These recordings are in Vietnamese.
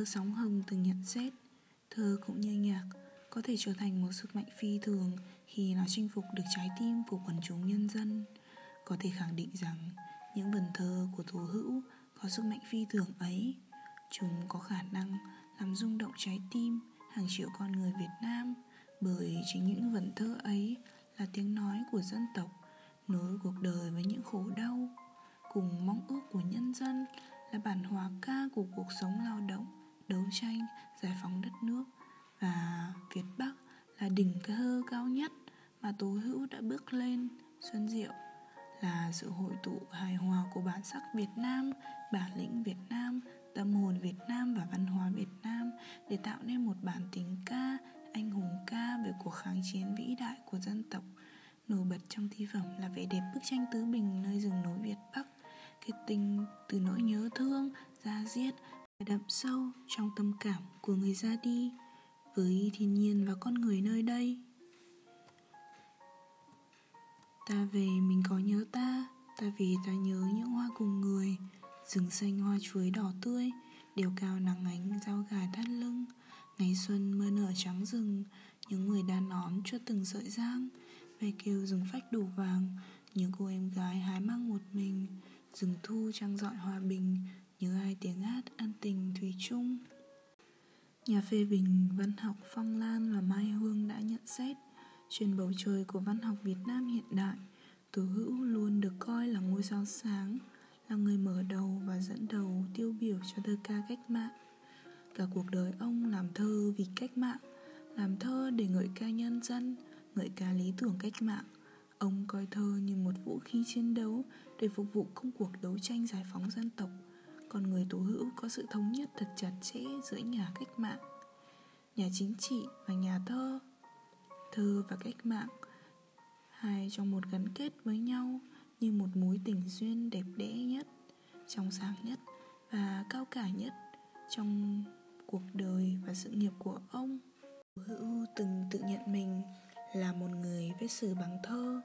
thơ Sóng Hồng từng nhận xét. Thơ cũng như nhạc Có thể trở thành một sức mạnh phi thường Khi nó chinh phục được trái tim của quần chúng nhân dân. Có thể khẳng định rằng Những vần thơ của Tố Hữu Có sức mạnh phi thường ấy. Chúng có khả năng làm rung động trái tim hàng triệu con người Việt Nam bởi chính những vần thơ ấy là tiếng nói của dân tộc, nối cuộc đời với những khổ đau. Cùng mong ước của nhân dân là bản hòa ca của cuộc sống lao động đấu tranh giải phóng đất nước và Việt Bắc là đỉnh cơ cao nhất mà Tố Hữu đã bước lên Xuân Diệu là sự hội tụ hài hòa của bản sắc Việt Nam, bản lĩnh Việt Nam, tâm hồn Việt Nam và văn hóa Việt Nam để tạo nên một bản tình ca, anh hùng ca về cuộc kháng chiến vĩ đại của dân tộc. Nổi bật trong thi phẩm là vẻ đẹp bức tranh tứ bình nơi rừng núi Việt Bắc, kết tinh từ nỗi nhớ thương, ra diết, đậm sâu trong tâm cảm của người ra đi với thiên nhiên và con người nơi đây. Ta về mình có nhớ ta, ta về ta nhớ những hoa cùng người, rừng xanh hoa chuối đỏ tươi, đèo cao nắng ánh dao gà thắt lưng, ngày xuân mưa nở trắng rừng, những người đàn nón chưa từng sợi giang, ve kêu rừng phách đủ vàng, những cô em gái hái mang một mình, rừng thu trăng dọi hòa bình, nhớ ai tiếng hát an tình thủy chung. Nhà phê bình văn học Phong Lan và Mai Hương đã nhận xét trên bầu trời của văn học Việt Nam hiện đại, Tố Hữu luôn được coi là ngôi sao sáng, là người mở đầu và dẫn đầu tiêu biểu cho thơ ca cách mạng. Cả cuộc đời ông làm thơ vì cách mạng, làm thơ để ngợi ca nhân dân, ngợi ca lý tưởng cách mạng. Ông coi thơ như một vũ khí chiến đấu để phục vụ công cuộc đấu tranh giải phóng dân tộc. Con người Tố Hữu có sự thống nhất thật chặt chẽ giữa nhà cách mạng, nhà chính trị và nhà thơ. Thơ và cách mạng hai trong một gắn kết với nhau như một mối tình duyên đẹp đẽ nhất trong sáng nhất và cao cả nhất trong cuộc đời và sự nghiệp của ông. Hữu từng tự nhận mình là một người viết sử bằng thơ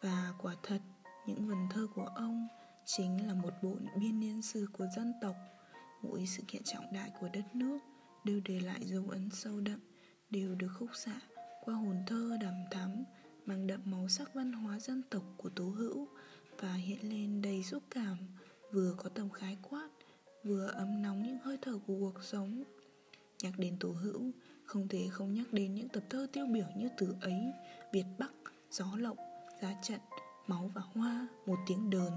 và quả thật những vần thơ của ông chính là một bộ biên niên sử của dân tộc. Mỗi sự kiện trọng đại của đất nước đều để lại dấu ấn sâu đậm, đều được khúc xạ qua hồn thơ đầm thắm, mang đậm màu sắc văn hóa dân tộc của tố hữu và hiện lên đầy xúc cảm, vừa có tầm khái quát, vừa ấm nóng những hơi thở của cuộc sống. Nhắc đến tố hữu, không thể không nhắc đến những tập thơ tiêu biểu như từ ấy, việt bắc, gió lộng, giá trận, máu và hoa, một tiếng đờn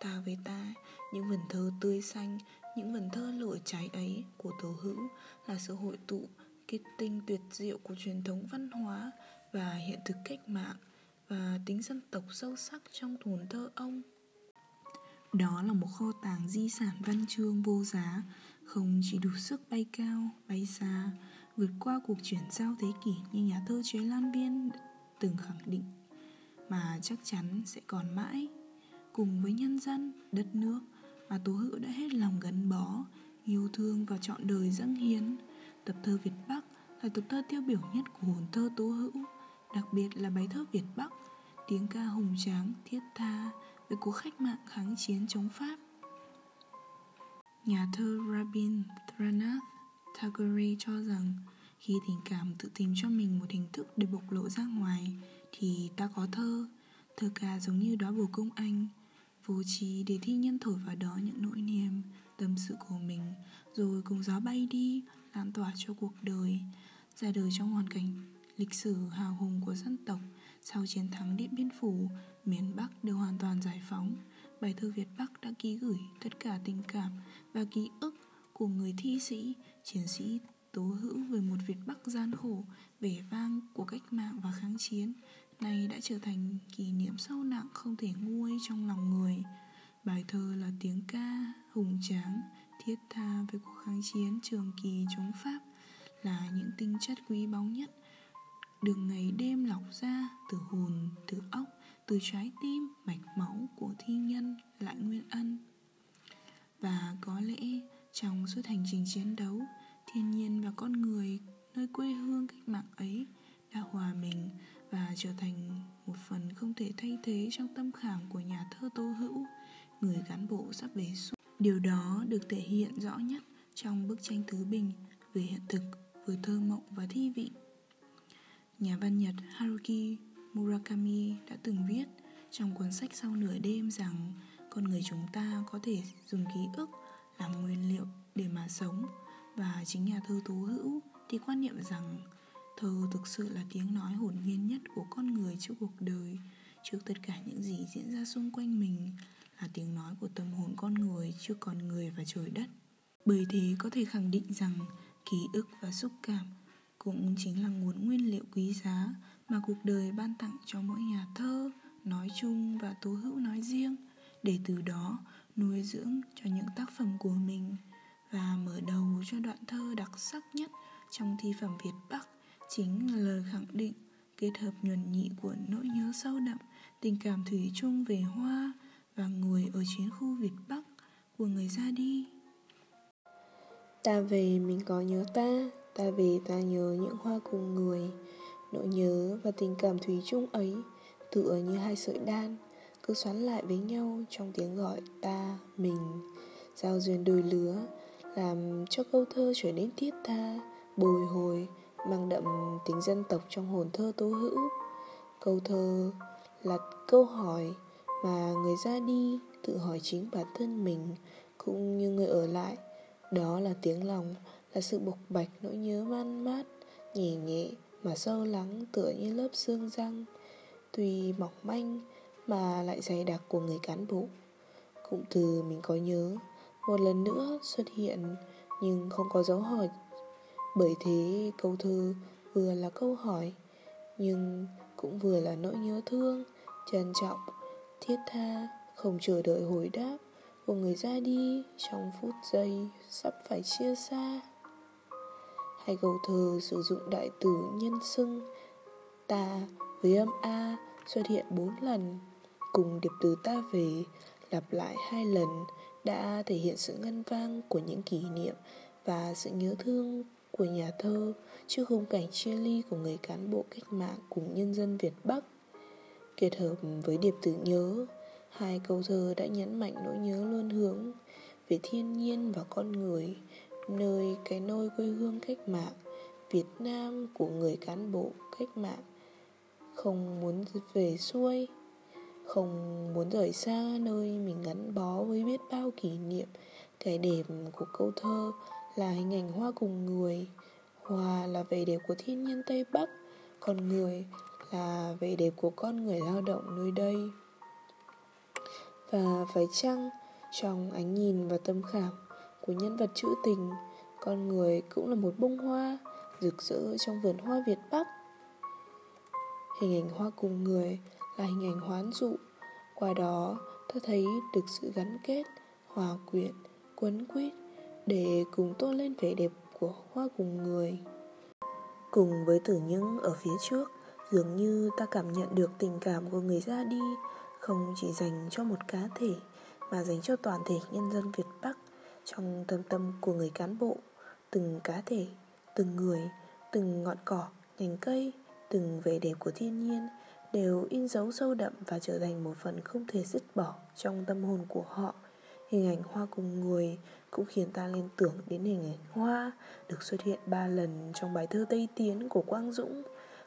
ta với ta những vần thơ tươi xanh những vần thơ lửa cháy ấy của tố hữu là sự hội tụ kết tinh tuyệt diệu của truyền thống văn hóa và hiện thực cách mạng và tính dân tộc sâu sắc trong thuần thơ ông. Đó là một kho tàng di sản văn chương vô giá, không chỉ đủ sức bay cao, bay xa, vượt qua cuộc chuyển giao thế kỷ như nhà thơ Chế Lan Viên từng khẳng định, mà chắc chắn sẽ còn mãi, cùng với nhân dân, đất nước mà Tố Hữu đã hết lòng gắn bó, yêu thương và chọn đời dâng hiến. Tập thơ Việt Bắc là tập thơ tiêu biểu nhất của hồn thơ Tố Hữu, đặc biệt là bài thơ Việt Bắc, tiếng ca hùng tráng, thiết tha về cuộc khách mạng kháng chiến chống Pháp. Nhà thơ Rabindranath Tagore cho rằng khi tình cảm tự tìm cho mình một hình thức để bộc lộ ra ngoài thì ta có thơ. Thơ ca giống như đóa bồ công anh, vô trí để thi nhân thổi vào đó những nỗi niềm, tâm sự của mình, rồi cùng gió bay đi, lan tỏa cho cuộc đời ra đời trong hoàn cảnh lịch sử hào hùng của dân tộc sau chiến thắng Điện Biên Phủ, miền Bắc đều hoàn toàn giải phóng. Bài thơ Việt Bắc đã ký gửi tất cả tình cảm và ký ức của người thi sĩ, chiến sĩ tố hữu về một Việt Bắc gian khổ, vẻ vang của cách mạng và kháng chiến, nay đã trở thành kỷ niệm sâu nặng không thể nguôi trong lòng người. Bài thơ là tiếng ca hùng tráng, thiết tha về cuộc kháng chiến trường kỳ chống Pháp là những tinh chất quý báu nhất được ngày đêm lọc ra từ hồn, từ óc, từ trái tim, trước tất cả những gì diễn ra xung quanh mình là tiếng nói của tâm hồn con người trước con người và trời đất. Bởi thế có thể khẳng định rằng ký ức và xúc cảm cũng chính là nguồn nguyên liệu quý giá mà cuộc đời ban tặng cho mỗi nhà thơ nói chung và tố hữu nói riêng. Để từ đó nuôi dưỡng cho những tác phẩm của mình và mở đầu cho đoạn thơ đặc sắc nhất trong thi phẩm Việt Bắc chính là lời khẳng định kết hợp nhuần nhị của nỗi nhớ sâu đậm, tình cảm thủy chung về hoa và người ở chiến khu Việt Bắc của người ra đi. Ta về mình có nhớ ta, ta về ta nhớ những hoa cùng người, nỗi nhớ và tình cảm thủy chung ấy tựa như hai sợi đan cứ xoắn lại với nhau trong tiếng gọi ta, mình, giao duyên đôi lứa, làm cho câu thơ trở nên thiết tha, bồi hồi, mang đậm tính dân tộc trong hồn thơ tố hữu. Câu thơ là câu hỏi mà người ra đi tự hỏi chính bản thân mình cũng như người ở lại. Đó là tiếng lòng, là sự bộc bạch nỗi nhớ man mát, nhẹ nhẹ mà sâu lắng tựa như lớp xương răng. Tuy mỏng manh mà lại dày đặc của người cán bộ. Cụm từ mình có nhớ một lần nữa xuất hiện nhưng không có dấu hỏi. Bởi thế câu thơ vừa là câu hỏi nhưng cũng vừa là nỗi nhớ thương, trân trọng, thiết tha, không chờ đợi hồi đáp của người ra đi. Trong phút giây sắp phải chia xa. Hai câu thơ sử dụng đại từ nhân xưng ta với âm A xuất hiện bốn lần. Cùng điệp từ ta về lặp lại hai lần đã thể hiện sự ngân vang của những kỷ niệm và sự nhớ thương của nhà thơ trước khung cảnh chia ly của người cán bộ cách mạng cùng nhân dân Việt Bắc. Kết hợp với điệp từ nhớ, hai câu thơ đã nhấn mạnh nỗi nhớ luôn hướng về thiên nhiên và con người, nơi cái nôi quê hương cách mạng Việt Nam của người cán bộ cách mạng không muốn về xuôi không muốn rời xa nơi mình gắn bó với biết bao kỷ niệm cái đẹp của câu thơ là hình ảnh hoa cùng người. Hoa là vẻ đẹp của thiên nhiên tây bắc, còn người là vẻ đẹp của con người lao động nơi đây. Và phải chăng trong ánh nhìn và tâm khảm của nhân vật trữ tình, con người cũng là một bông hoa rực rỡ trong vườn hoa việt bắc? Hình ảnh hoa cùng người là hình ảnh hoán dụ. Qua đó, ta thấy được sự gắn kết, hòa quyện, quấn quýt để cùng tôn lên vẻ đẹp của hoa cùng người cùng với tử những ở phía trước, dường như ta cảm nhận được tình cảm của người ra đi, không chỉ dành cho một cá thể, mà dành cho toàn thể nhân dân Việt Bắc trong tâm tâm của người cán bộ, từng cá thể, từng người, từng ngọn cỏ, nhành cây, từng vẻ đẹp của thiên nhiên đều in dấu sâu đậm và trở thành một phần không thể dứt bỏ trong tâm hồn của họ. Hình ảnh hoa cùng người cũng khiến ta liên tưởng đến hình ảnh hoa được xuất hiện ba lần trong bài thơ Tây Tiến của Quang Dũng.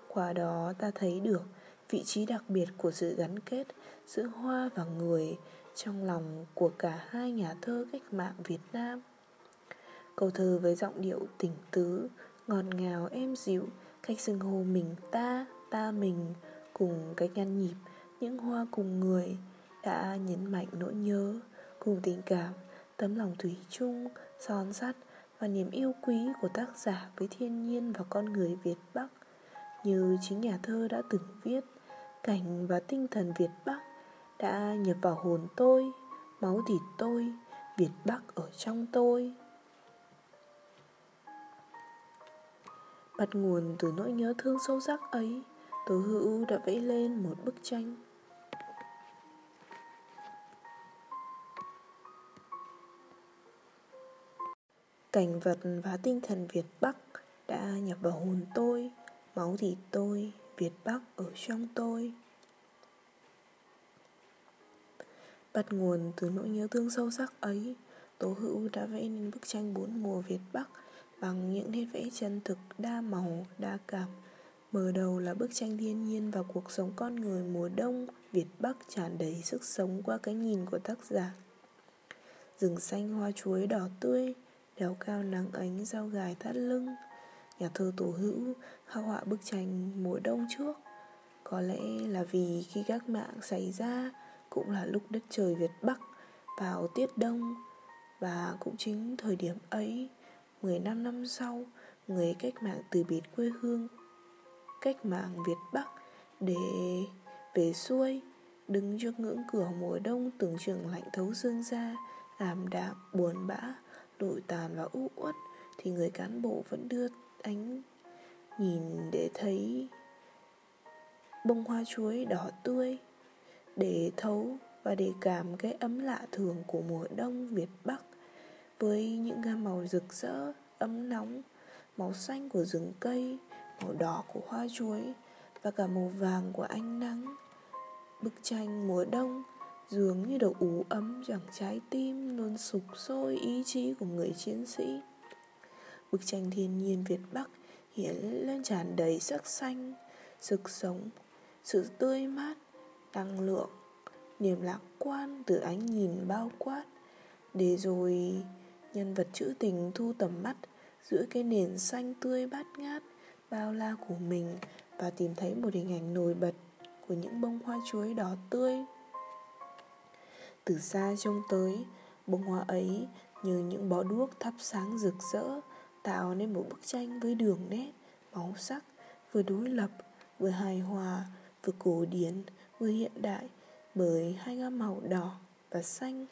Qua đó ta thấy được vị trí đặc biệt của sự gắn kết giữa hoa và người trong lòng của cả hai nhà thơ cách mạng Việt Nam. Câu thơ với giọng điệu tình tứ, ngọt ngào êm dịu, cách xưng hô mình ta, ta mình cùng cách ngăn nhịp những hoa cùng người đã nhấn mạnh nỗi nhớ cùng tình cảm tấm lòng thủy chung, son sắt và niềm yêu quý của tác giả với thiên nhiên và con người Việt Bắc. Như chính nhà thơ đã từng viết, cảnh và tinh thần Việt Bắc đã nhập vào hồn tôi, máu thịt tôi, Việt Bắc ở trong tôi. Bắt nguồn từ nỗi nhớ thương sâu sắc ấy, Tố hữu đã vẽ lên một bức tranh. Cảnh vật và tinh thần Việt Bắc đã nhập vào hồn tôi Máu thịt tôi, Việt Bắc ở trong tôi Bắt nguồn từ nỗi nhớ thương sâu sắc ấy Tố Hữu đã vẽ nên bức tranh bốn mùa Việt Bắc bằng những nét vẽ chân thực, đa màu, đa cảm. Mở đầu là bức tranh thiên nhiên và cuộc sống con người mùa đông Việt Bắc tràn đầy sức sống qua cái nhìn của tác giả. Rừng xanh hoa chuối đỏ tươi, đèo cao nắng ánh dao gài thắt lưng. Nhà thơ Tổ Hữu khắc họa bức tranh mùa đông trước. Có lẽ là vì khi các mạng xảy ra cũng là lúc đất trời Việt Bắc vào tiết đông và cũng chính thời điểm ấy 15 năm sau Người cách mạng từ biệt quê hương Cách mạng Việt Bắc Để về xuôi Đứng trước ngưỡng cửa mùa đông Tưởng trường lạnh thấu xương ra Ảm đạm, buồn bã đổi tàn và u uất Thì người cán bộ vẫn đưa ánh Nhìn để thấy Bông hoa chuối đỏ tươi Để thấu và để cảm cái ấm lạ thường của mùa đông Việt Bắc với những gam màu rực rỡ, ấm nóng, màu xanh của rừng cây, màu đỏ của hoa chuối và cả màu vàng của ánh nắng. Bức tranh mùa đông dường như được ủ ấm chẳng trái tim luôn sục sôi ý chí của người chiến sĩ. Bức tranh thiên nhiên Việt Bắc hiện lên tràn đầy sắc xanh, sức sống, sự tươi mát, năng lượng, niềm lạc quan từ ánh nhìn bao quát. Để rồi Nhân vật trữ tình thu tầm mắt Giữa cái nền xanh tươi bát ngát Bao la của mình Và tìm thấy một hình ảnh nổi bật Của những bông hoa chuối đỏ tươi. Từ xa trông tới Bông hoa ấy như những bó đuốc thắp sáng rực rỡ Tạo nên một bức tranh với đường nét Màu sắc Vừa đối lập Vừa hài hòa Vừa cổ điển Vừa hiện đại Bởi hai gam màu đỏ và xanh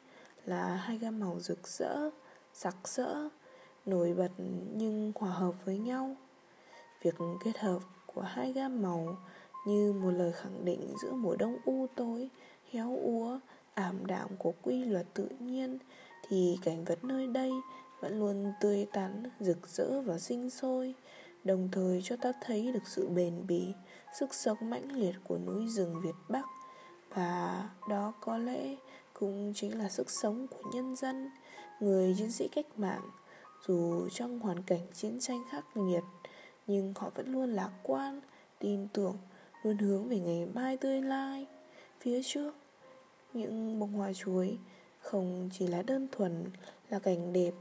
Là hai gam màu rực rỡ sặc sỡ, nổi bật nhưng hòa hợp với nhau. Việc kết hợp của hai gam màu như một lời khẳng định giữa mùa đông u tối, héo úa, đạm của quy luật tự nhiên thì cảnh vật nơi đây vẫn luôn tươi tắn, rực rỡ và sinh sôi, đồng thời cho ta thấy được sự bền bỉ, sức sống mãnh liệt của núi rừng Việt Bắc. Và đó có lẽ cũng chính là sức sống của nhân dân người chiến sĩ cách mạng. Dù trong hoàn cảnh chiến tranh khắc nghiệt nhưng họ vẫn luôn lạc quan tin tưởng luôn hướng về ngày mai tươi lai. Phía trước những bông hoa chuối không chỉ là đơn thuần là cảnh đẹp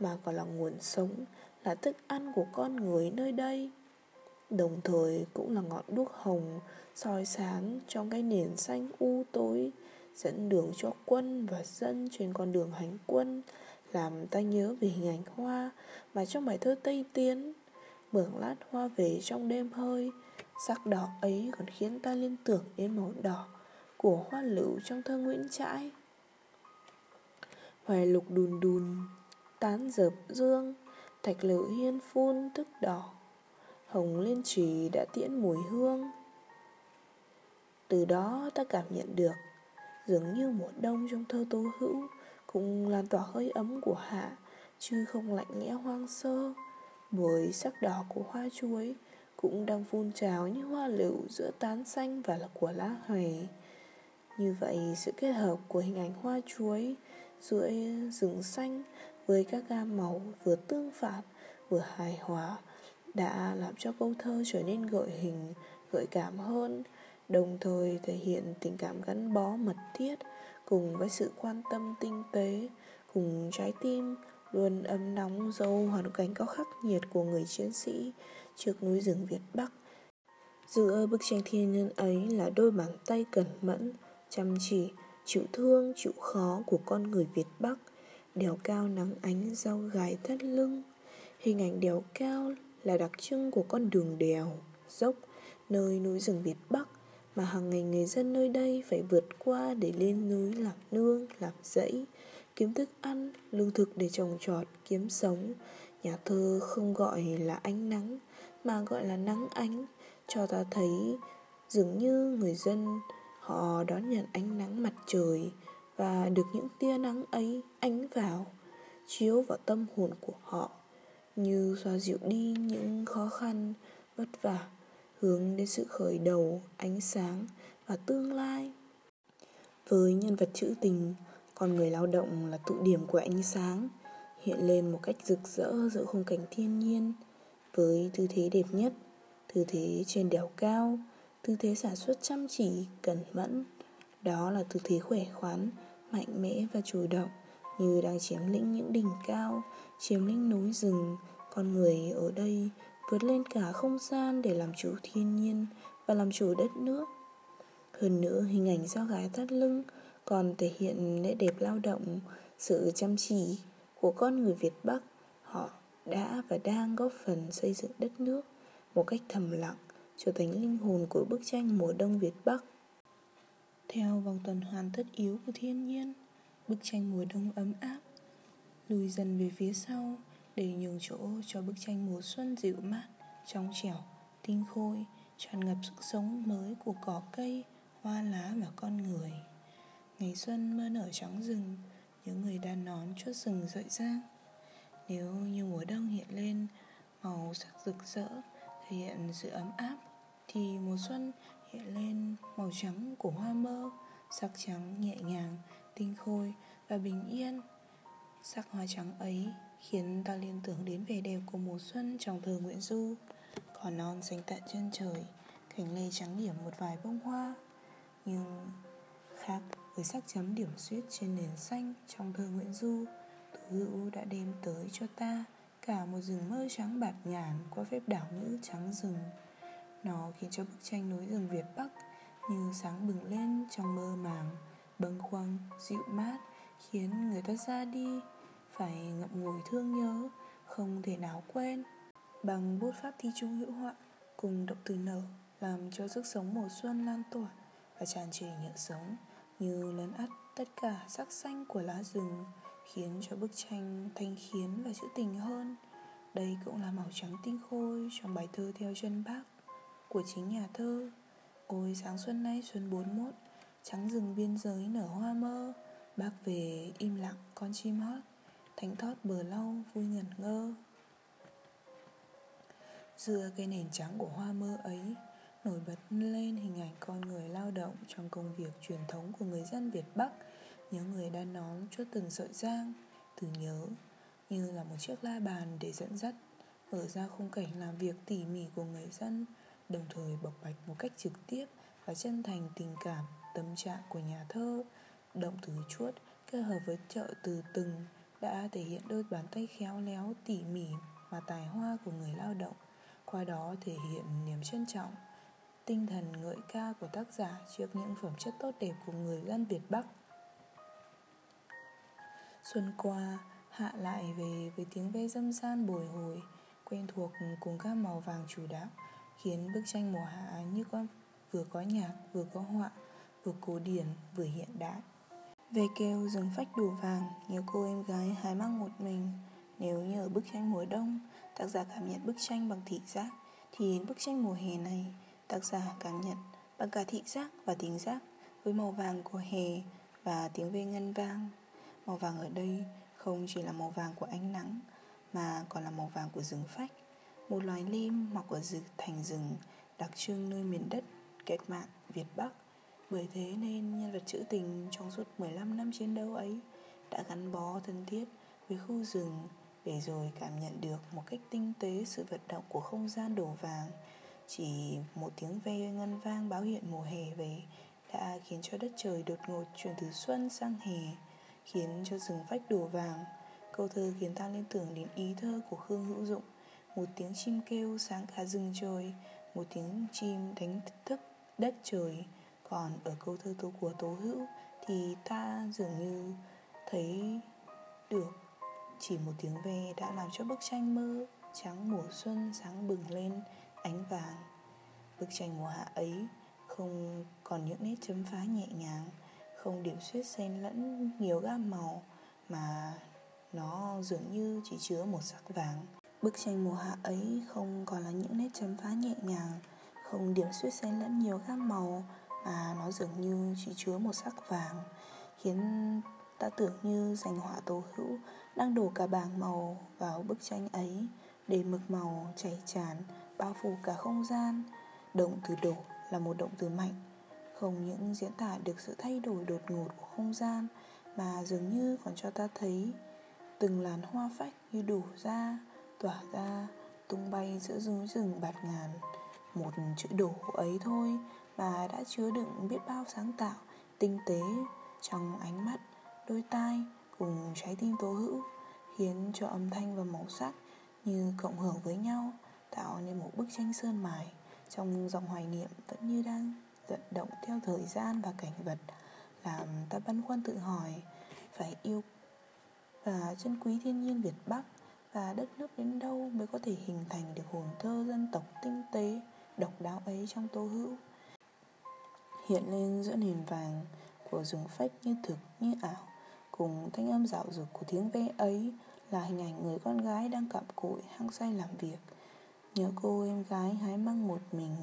mà còn là nguồn sống, là thức ăn của con người nơi đây. Đồng thời cũng là ngọn đuốc hồng soi sáng trong cái nền xanh u tối, dẫn đường cho quân và dân trên con đường hành quân, làm ta nhớ về hình ảnh hoa mà trong bài thơ Tây Tiến, Mường lát hoa về trong đêm hơi, Sắc đỏ ấy còn khiến ta liên tưởng đến màu đỏ của hoa lựu trong thơ Nguyễn Trãi. Hoài lục đùn đùn, Tán dợp dương, Thạch lựu hiên phun tức đỏ. Hồng liên trì đã tiễn mùi hương. Từ đó ta cảm nhận được, Dường như mùa đông trong thơ tố Hữu cũng lan tỏa hơi ấm của hạ, chứ không lạnh lẽo hoang sơ. Bởi sắc đỏ của hoa chuối cũng đang phun trào như hoa lựu giữa tán xanh và là của lá hoài như vậy sự kết hợp của hình ảnh hoa chuối giữa rừng xanh với các gam màu vừa tương phản vừa hài hòa đã làm cho câu thơ trở nên gợi hình gợi cảm hơn đồng thời thể hiện tình cảm gắn bó mật thiết cùng với sự quan tâm tinh tế cùng trái tim luôn ấm nóng dâu hoàn cảnh có khắc nghiệt của người chiến sĩ trước núi rừng Việt Bắc. Giữa bức tranh thiên nhân ấy là đôi bàn tay cẩn mẫn, chăm chỉ, chịu thương, chịu khó của con người Việt Bắc, đèo cao nắng ánh rau gái thắt lưng. Hình ảnh đèo cao là đặc trưng của con đường đèo, dốc, nơi núi rừng Việt Bắc mà hàng ngày người dân nơi đây phải vượt qua để lên núi làm nương, làm rẫy, kiếm thức ăn, lương thực để trồng trọt, kiếm sống. Nhà thơ không gọi là ánh nắng mà gọi là nắng ánh, cho ta thấy dường như người dân họ đón nhận ánh nắng mặt trời và được những tia nắng ấy ánh vào, chiếu vào tâm hồn của họ như xoa dịu đi những khó khăn, vất vả hướng đến sự khởi đầu, ánh sáng và tương lai. Với nhân vật trữ tình, Con người lao động là tụ điểm của ánh sáng Hiện lên một cách rực rỡ giữa khung cảnh thiên nhiên Với tư thế đẹp nhất Tư thế trên đèo cao Tư thế sản xuất chăm chỉ, cẩn mẫn Đó là tư thế khỏe khoắn, mạnh mẽ và chủ động Như đang chiếm lĩnh những đỉnh cao Chiếm lĩnh núi rừng Con người ở đây vượt lên cả không gian để làm chủ thiên nhiên và làm chủ đất nước. Hơn nữa, hình ảnh do gái thắt lưng còn thể hiện nét đẹp lao động, sự chăm chỉ của con người Việt Bắc. Họ đã và đang góp phần xây dựng đất nước một cách thầm lặng, trở thành linh hồn của bức tranh mùa đông Việt Bắc. Theo vòng tuần hoàn tất yếu của thiên nhiên, bức tranh mùa đông ấm áp lùi dần về phía sau để nhường chỗ cho bức tranh mùa xuân dịu mát, trong trẻo, tinh khôi, tràn ngập sức sống mới của cỏ cây, hoa lá và con người. Ngày xuân mơ nở trắng rừng, những người đàn nón chốt rừng dậy ra. Nếu như mùa đông hiện lên màu sắc rực rỡ, hiện sự ấm áp, thì mùa xuân hiện lên màu trắng của hoa mơ, sắc trắng nhẹ nhàng, tinh khôi và bình yên. Sắc hoa trắng ấy khiến ta liên tưởng đến vẻ đẹp của mùa xuân trong thơ Nguyễn Du. Cỏ non xanh tận chân trời, cành lê trắng điểm một vài bông hoa. Nhưng khác với sắc chấm điểm xuyết trên nền xanh trong thơ Nguyễn Du, Tố Hữu đã đem tới cho ta cả một rừng mơ trắng bạt ngàn qua phép đảo ngữ trắng rừng. Nó khiến cho bức tranh núi rừng Việt Bắc như sáng bừng lên trong mơ màng, bâng khuâng, dịu mát, khiến người ta ra đi phải ngậm ngùi thương nhớ không thể nào quên bằng bút pháp thi trung hữu họa cùng động từ nở làm cho sức sống mùa xuân lan tỏa và tràn trề nhựa sống như lấn át tất cả sắc xanh của lá rừng khiến cho bức tranh thanh khiến và trữ tình hơn. Đây cũng là màu trắng tinh khôi trong bài thơ theo chân bác của chính nhà thơ. Ôi, sáng xuân nay, xuân 41 trắng rừng biên giới nở hoa mơ. Bác về, im lặng, con chim hót, thánh thót bờ lau, vui ngẩn ngơ. Dựa cây nền trắng của hoa mơ ấy, Nổi bật lên hình ảnh con người lao động Trong công việc truyền thống của người dân Việt Bắc. Những người đang nóng chốt từng sợi giang Từ nhớ, Như là một chiếc la bàn để dẫn dắt, Mở ra khung cảnh làm việc tỉ mỉ của người dân, Đồng thời bộc bạch một cách trực tiếp Và chân thành tình cảm, Tâm trạng của nhà thơ. Động từ chuốt, kết hợp với trợ từ từng, đã thể hiện đôi bàn tay khéo léo, tỉ mỉ và tài hoa của người lao động. Qua đó thể hiện niềm trân trọng, tinh thần ngợi ca của tác giả trước những phẩm chất tốt đẹp của người dân Việt Bắc. Xuân qua, hạ lại về với tiếng ve dâm gian bồi hồi, quen thuộc cùng các màu vàng chủ đạo, khiến bức tranh mùa hạ như con vừa có nhạc, vừa có họa, vừa cổ điển, vừa hiện đại. Về kêu rừng phách đủ vàng, Nhiều cô em gái hái mang một mình. Nếu như ở bức tranh mùa đông, Tác giả cảm nhận bức tranh bằng thị giác, Thì bức tranh mùa hè này, Tác giả cảm nhận bằng cả thị giác và tính giác Với màu vàng của hè Và tiếng ve ngân vang. Màu vàng ở đây không chỉ là màu vàng của ánh nắng Mà còn là màu vàng của rừng phách. Một loài lim mọc ở rừng thành rừng Đặc trưng nơi miền đất cách mạng Việt Bắc. Bởi thế nên nhân vật trữ tình trong suốt 15 năm chiến đấu ấy đã gắn bó thân thiết với khu rừng để rồi cảm nhận được một cách tinh tế sự vận động của không gian đổ vàng. Chỉ một tiếng ve ngân vang báo hiện mùa hè về đã khiến cho đất trời đột ngột chuyển từ xuân sang hè, khiến cho rừng vách đổ vàng. Câu thơ khiến ta liên tưởng đến ý thơ của Khương Hữu Dụng, một tiếng chim kêu sáng cả rừng trời, một tiếng chim đánh thức đất trời, còn ở câu thơ tố của Tố Hữu Thì ta dường như thấy được Chỉ một tiếng ve đã làm cho bức tranh mơ. Trắng mùa xuân sáng bừng lên ánh vàng. Bức tranh mùa hạ ấy không còn những nét chấm phá nhẹ nhàng. Không điểm xuyết xen lẫn nhiều gam màu Mà nó dường như chỉ chứa một sắc vàng. Bức tranh mùa hạ ấy không còn là những nét chấm phá nhẹ nhàng, Không điểm xuyết xen lẫn nhiều gam màu mà nó dường như chỉ chứa một sắc vàng, khiến ta tưởng như danh họa tố hữu đang đổ cả bảng màu vào bức tranh ấy để mực màu chảy tràn, bao phủ cả không gian. Động từ đổ là một động từ mạnh không những diễn tả được sự thay đổi đột ngột của không gian mà dường như còn cho ta thấy từng làn hoa phách như đổ ra, tỏa ra, tung bay giữa núi rừng bạt ngàn. Một chữ đổ ấy thôi mà đã chứa đựng biết bao sáng tạo, tinh tế trong ánh mắt, đôi tai cùng trái tim tố hữu, khiến cho âm thanh và màu sắc như cộng hưởng với nhau, tạo nên một bức tranh sơn mài trong dòng hoài niệm vẫn như đang vận động theo thời gian và cảnh vật, làm ta băn khoăn tự hỏi phải yêu và chân quý thiên nhiên Việt Bắc và đất nước đến đâu mới có thể hình thành được hồn thơ dân tộc tinh tế, độc đáo ấy trong tô hữu. Hiện lên giữa nền vàng của rừng phách như thực như ảo, cùng thanh âm dạo dực của tiếng ve ấy là hình ảnh người con gái đang cặm cụi hăng say làm việc. Nhớ cô em gái hái măng một mình,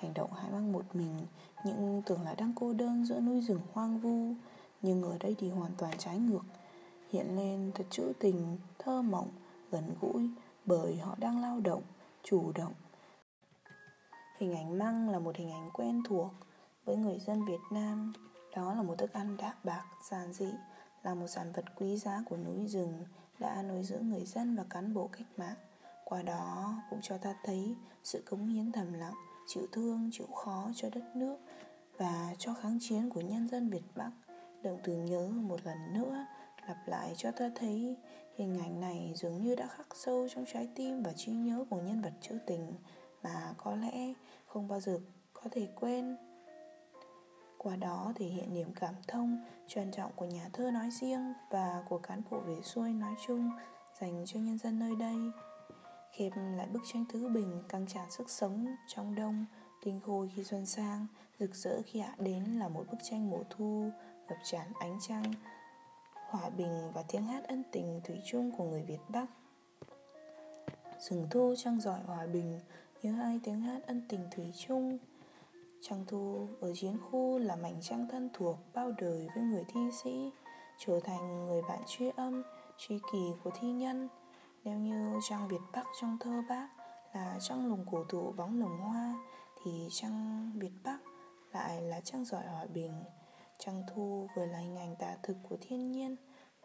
hành động hái măng một mình, nhưng tưởng là đang cô đơn giữa núi rừng hoang vu, nhưng ở đây thì hoàn toàn trái ngược hiện lên thật trữ tình, thơ mộng, gần gũi bởi họ đang lao động, chủ động. Hình ảnh măng là một hình ảnh quen thuộc với người dân Việt Nam. Đó là một thức ăn đạm bạc, giản dị, là một sản vật quý giá của núi rừng đã nuôi dưỡng người dân và cán bộ cách mạng. Qua đó cũng cho ta thấy sự cống hiến thầm lặng, chịu thương, chịu khó cho đất nước và cho kháng chiến của nhân dân Việt Bắc. động tưởng nhớ một lần nữa lặp lại cho ta thấy hình ảnh này dường như đã khắc sâu trong trái tim và trí nhớ của nhân vật trữ tình mà có lẽ không bao giờ có thể quên. Qua đó thể hiện niềm cảm thông, trân trọng của nhà thơ nói riêng và của cán bộ về xuôi nói chung dành cho nhân dân nơi đây. Khép lại bức tranh thứ bình căng tràn sức sống trong đông, tinh khôi khi xuân sang, rực rỡ khi hạ đến là một bức tranh mùa thu, ngập tràn ánh trăng, hòa bình và tiếng hát ân tình thủy chung của người Việt Bắc. Rừng thu trăng giỏi hòa bình, nhớ hai tiếng hát ân tình thủy chung. Trăng thu ở chiến khu là mảnh trăng thân thuộc bao đời với người thi sĩ, trở thành người bạn truy âm, truy kỳ của thi nhân. Nếu như trăng Việt Bắc trong thơ bác là trăng lùng cổ thụ bóng lồng hoa, thì trăng Việt Bắc lại là trăng giỏi hòa bình. Trăng thu vừa là hình ảnh tả thực của thiên nhiên,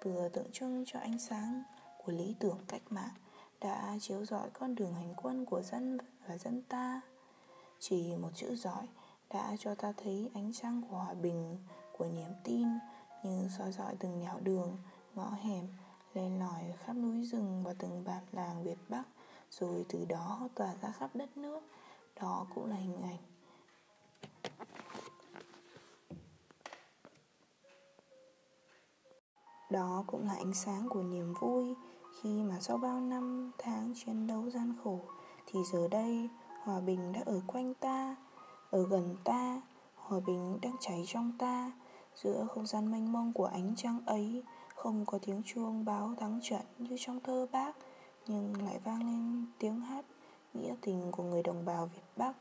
vừa tượng trưng cho ánh sáng của lý tưởng cách mạng đã chiếu rọi con đường hành quân của dân và dân ta. Chỉ một chữ giỏi đã cho ta thấy ánh trăng của hòa bình, của niềm tin như soi dọi từng nẻo đường, ngõ hẻm, lên lỏi khắp núi rừng và từng bản làng Việt Bắc, rồi từ đó tỏa ra khắp đất nước. Đó cũng là hình ảnh Đó cũng là ánh sáng của niềm vui khi mà sau bao năm tháng chiến đấu gian khổ thì giờ đây hòa bình đã ở quanh ta, ở gần ta, hòa bình đang cháy trong ta. Giữa không gian mênh mông của ánh trăng ấy không có tiếng chuông báo thắng trận như trong thơ bác nhưng lại vang lên tiếng hát nghĩa tình của người đồng bào Việt Bắc.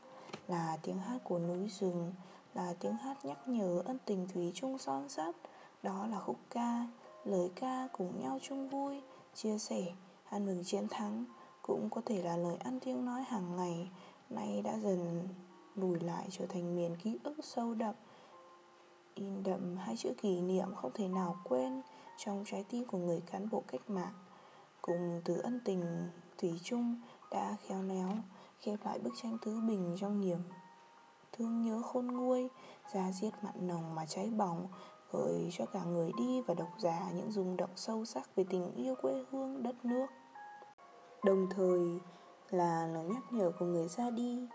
Là tiếng hát của núi rừng là tiếng hát nhắc nhở ân tình thủy chung son sắt. Đó là khúc ca lời ca cùng nhau chung vui, chia sẻ, ăn mừng chiến thắng. Cũng có thể là lời ăn tiếng nói hàng ngày nay đã dần lùi lại trở thành miền ký ức sâu đậm. In đậm hai chữ kỷ niệm không thể nào quên trong trái tim của người cán bộ cách mạng cùng từ ân tình thủy chung đã khéo léo khép lại bức tranh thứ bình trong niềm thương nhớ khôn nguôi da diết mặn nồng mà cháy bỏng gợi cho cả người đi và độc giả những rung động sâu sắc về tình yêu quê hương đất nước. Đồng thời là lời nhắc nhở của người ra đi,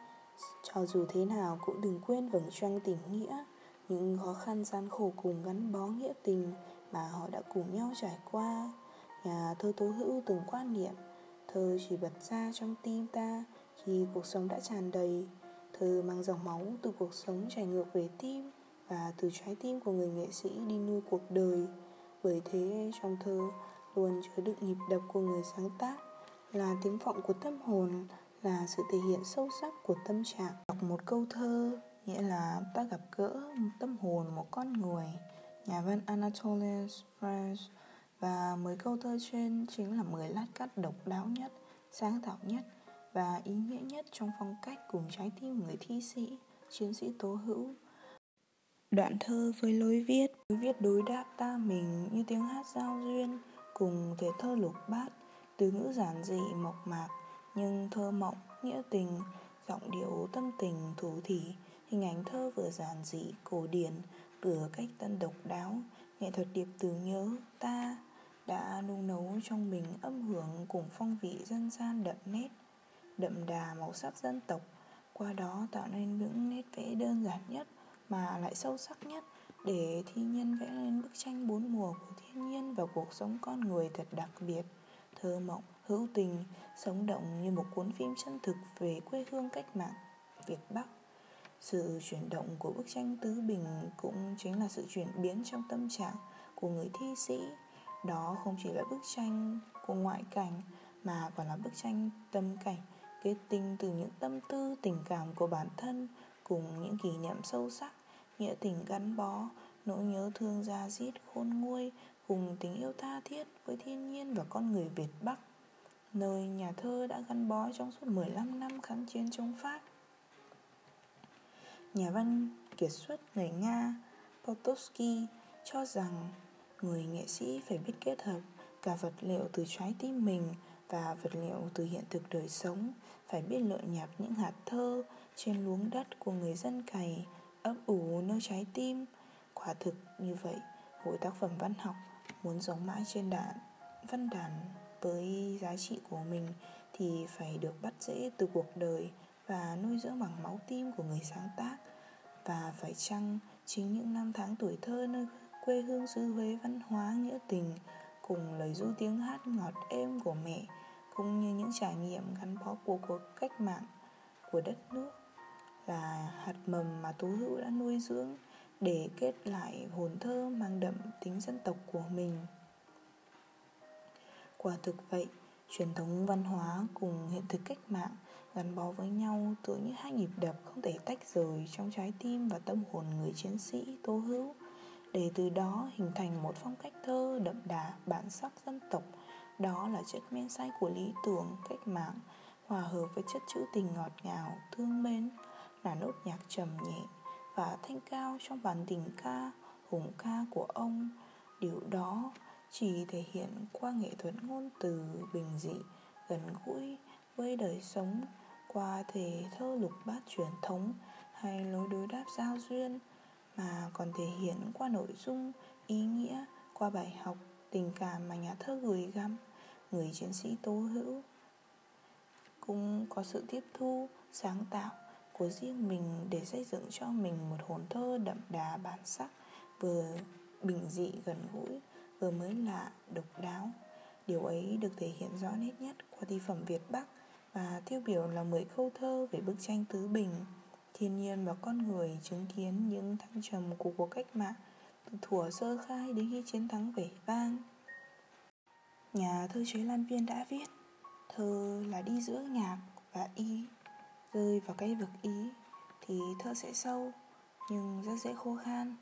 cho dù thế nào cũng đừng quên vầng trăng tình nghĩa, những khó khăn gian khổ cùng gắn bó nghĩa tình mà họ đã cùng nhau trải qua. Nhà thơ Tố Hữu từng quan niệm, thơ chỉ bật ra trong tim ta khi cuộc sống đã tràn đầy, thơ mang dòng máu từ cuộc sống chảy ngược về tim và từ trái tim của người nghệ sĩ đi nuôi cuộc đời. Bởi thế trong thơ luôn chứa đựng nhịp đập của người sáng tác, là tiếng vọng của tâm hồn, là sự thể hiện sâu sắc của tâm trạng. Đọc một câu thơ nghĩa là ta gặp gỡ một tâm hồn một con người. Nhà văn Anatole France và 10 câu thơ trên chính là 10 lát cắt độc đáo nhất, sáng tạo nhất và ý nghĩa nhất trong phong cách cùng trái tim người thi sĩ, chiến sĩ tố hữu. Đoạn thơ với lối viết Lối viết đối đáp ta mình như tiếng hát giao duyên Cùng thể thơ lục bát Từ ngữ giản dị mộc mạc Nhưng thơ mộng, nghĩa tình Giọng điệu tâm tình thủ thỉ Hình ảnh thơ vừa giản dị, cổ điển cửa cách tân độc đáo. Nghệ thuật điệp từ nhớ ta Đã nung nấu trong mình âm hưởng Cùng phong vị dân gian đậm nét, Đậm đà màu sắc dân tộc. Qua đó tạo nên những nét vẽ đơn giản nhất mà lại sâu sắc nhất để thi nhân vẽ lên bức tranh bốn mùa của thiên nhiên và cuộc sống con người thật đặc biệt, thơ mộng, hữu tình, sống động như một cuốn phim chân thực về quê hương cách mạng việt bắc sự chuyển động của bức tranh tứ bình cũng chính là sự chuyển biến trong tâm trạng của người thi sĩ đó không chỉ là bức tranh của ngoại cảnh mà còn là bức tranh tâm cảnh, kết tinh từ những tâm tư, tình cảm của bản thân cùng những kỷ niệm sâu sắc, nghĩa tình gắn bó, nỗi nhớ thương da diết khôn nguôi cùng tình yêu tha thiết với thiên nhiên và con người Việt Bắc nơi nhà thơ đã gắn bó trong suốt 15 năm kháng chiến chống Pháp. Nhà văn kiệt xuất người Nga Potosky cho rằng người nghệ sĩ phải biết kết hợp cả vật liệu từ trái tim mình và vật liệu từ hiện thực đời sống, phải biết lựa nhặt những hạt thơ trên luống đất của người dân cày ấp ủ nơi trái tim. Quả thực như vậy Mỗi tác phẩm văn học muốn giống mãi trên đàn văn đàn với giá trị của mình thì phải được bắt rễ từ cuộc đời và nuôi dưỡng bằng máu tim của người sáng tác và phải chăng chính những năm tháng tuổi thơ nơi quê hương xứ Huế văn hóa nghĩa tình cùng lời du tiếng hát ngọt êm của mẹ cũng như những trải nghiệm gắn bó của cuộc cách mạng của đất nước là hạt mầm mà Tú Hữu đã nuôi dưỡng để kết lại hồn thơ mang đậm tính dân tộc của mình. Quả thực vậy, truyền thống văn hóa cùng hiện thực cách mạng gắn bó với nhau tựa như hai nhịp đập không thể tách rời trong trái tim và tâm hồn người chiến sĩ Tô Hữu, để từ đó hình thành một phong cách thơ đậm đà bản sắc dân tộc. Đó là chất men say của lý tưởng, cách mạng, hòa hợp với chất trữ tình ngọt ngào, thương mến, là nốt nhạc trầm nhẹ và thanh cao trong bản tình ca, hùng ca của ông. Điều đó chỉ thể hiện qua nghệ thuật ngôn từ bình dị, gần gũi với đời sống qua thể thơ lục bát truyền thống hay lối đối đáp giao duyên mà còn thể hiện qua nội dung, ý nghĩa, qua bài học, tình cảm mà nhà thơ gửi gắm, người chiến sĩ tố hữu. Cũng có sự tiếp thu, sáng tạo của riêng mình để xây dựng cho mình một hồn thơ đậm đà bản sắc, vừa bình dị gần gũi, vừa mới lạ, độc đáo. Điều ấy được thể hiện rõ nét nhất qua thi phẩm Việt Bắc và tiêu biểu là 10 câu thơ về bức tranh tứ bình, thiên nhiên và con người chứng kiến những thăng trầm của cuộc cách mạng, từ thuở sơ khai đến khi chiến thắng vẻ vang. Nhà thơ chế lan viên đã viết, thơ là đi giữa nhạc và y, rơi vào cây vực ý, thì thơ sẽ sâu, nhưng rất dễ khô khan.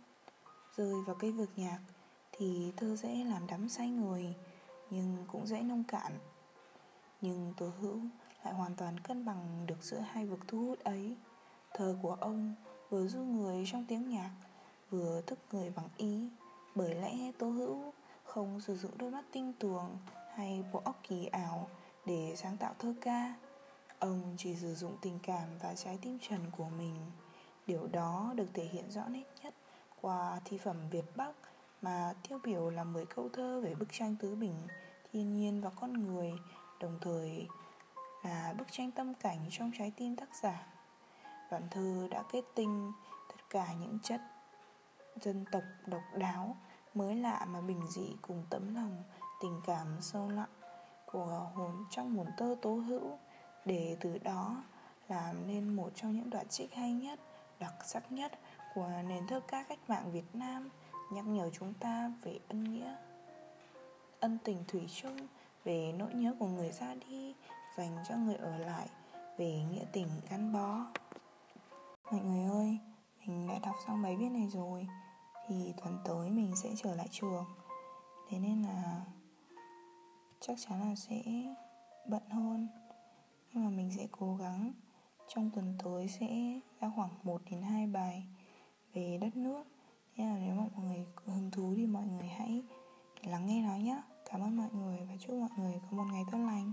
Rơi vào cây vực nhạc, thì thơ dễ làm đắm say người, nhưng cũng dễ nông cạn. Nhưng tố hữu lại hoàn toàn cân bằng được giữa hai vực thu hút ấy. Thơ của ông vừa du người trong tiếng nhạc vừa thức người bằng ý. Bởi lẽ tố hữu không sử dụng đôi mắt tinh tường hay bộ óc kỳ ảo để sáng tạo thơ ca. Ông chỉ sử dụng tình cảm và trái tim trần của mình. Điều đó được thể hiện rõ nét nhất qua thi phẩm Việt Bắc mà tiêu biểu là 10 câu thơ về bức tranh tứ bình, thiên nhiên và con người, đồng thời là bức tranh tâm cảnh trong trái tim tác giả. Đoạn thơ đã kết tinh tất cả những chất dân tộc độc đáo, mới lạ mà bình dị cùng tấm lòng, tình cảm sâu nặng của hồn trong hồn tơ tố hữu để từ đó làm nên một trong những đoạn trích hay nhất, đặc sắc nhất của nền thơ ca cách mạng Việt Nam, nhắc nhở chúng ta về ân nghĩa, ân tình thủy chung, về nỗi nhớ của người ra đi, dành cho người ở lại, về nghĩa tình gắn bó. Mọi người ơi, mình đã đọc xong bài viết này rồi, thì tuần tới mình sẽ trở lại trường. Thế nên là chắc chắn là sẽ bận hơn. Nhưng mà mình sẽ cố gắng. Trong tuần tới sẽ ra khoảng 1 đến 2 bài về đất nước. Nên là nếu mọi người hứng thú thì mọi người hãy lắng nghe nó nhé Cảm ơn mọi người và chúc mọi người có một ngày tốt lành.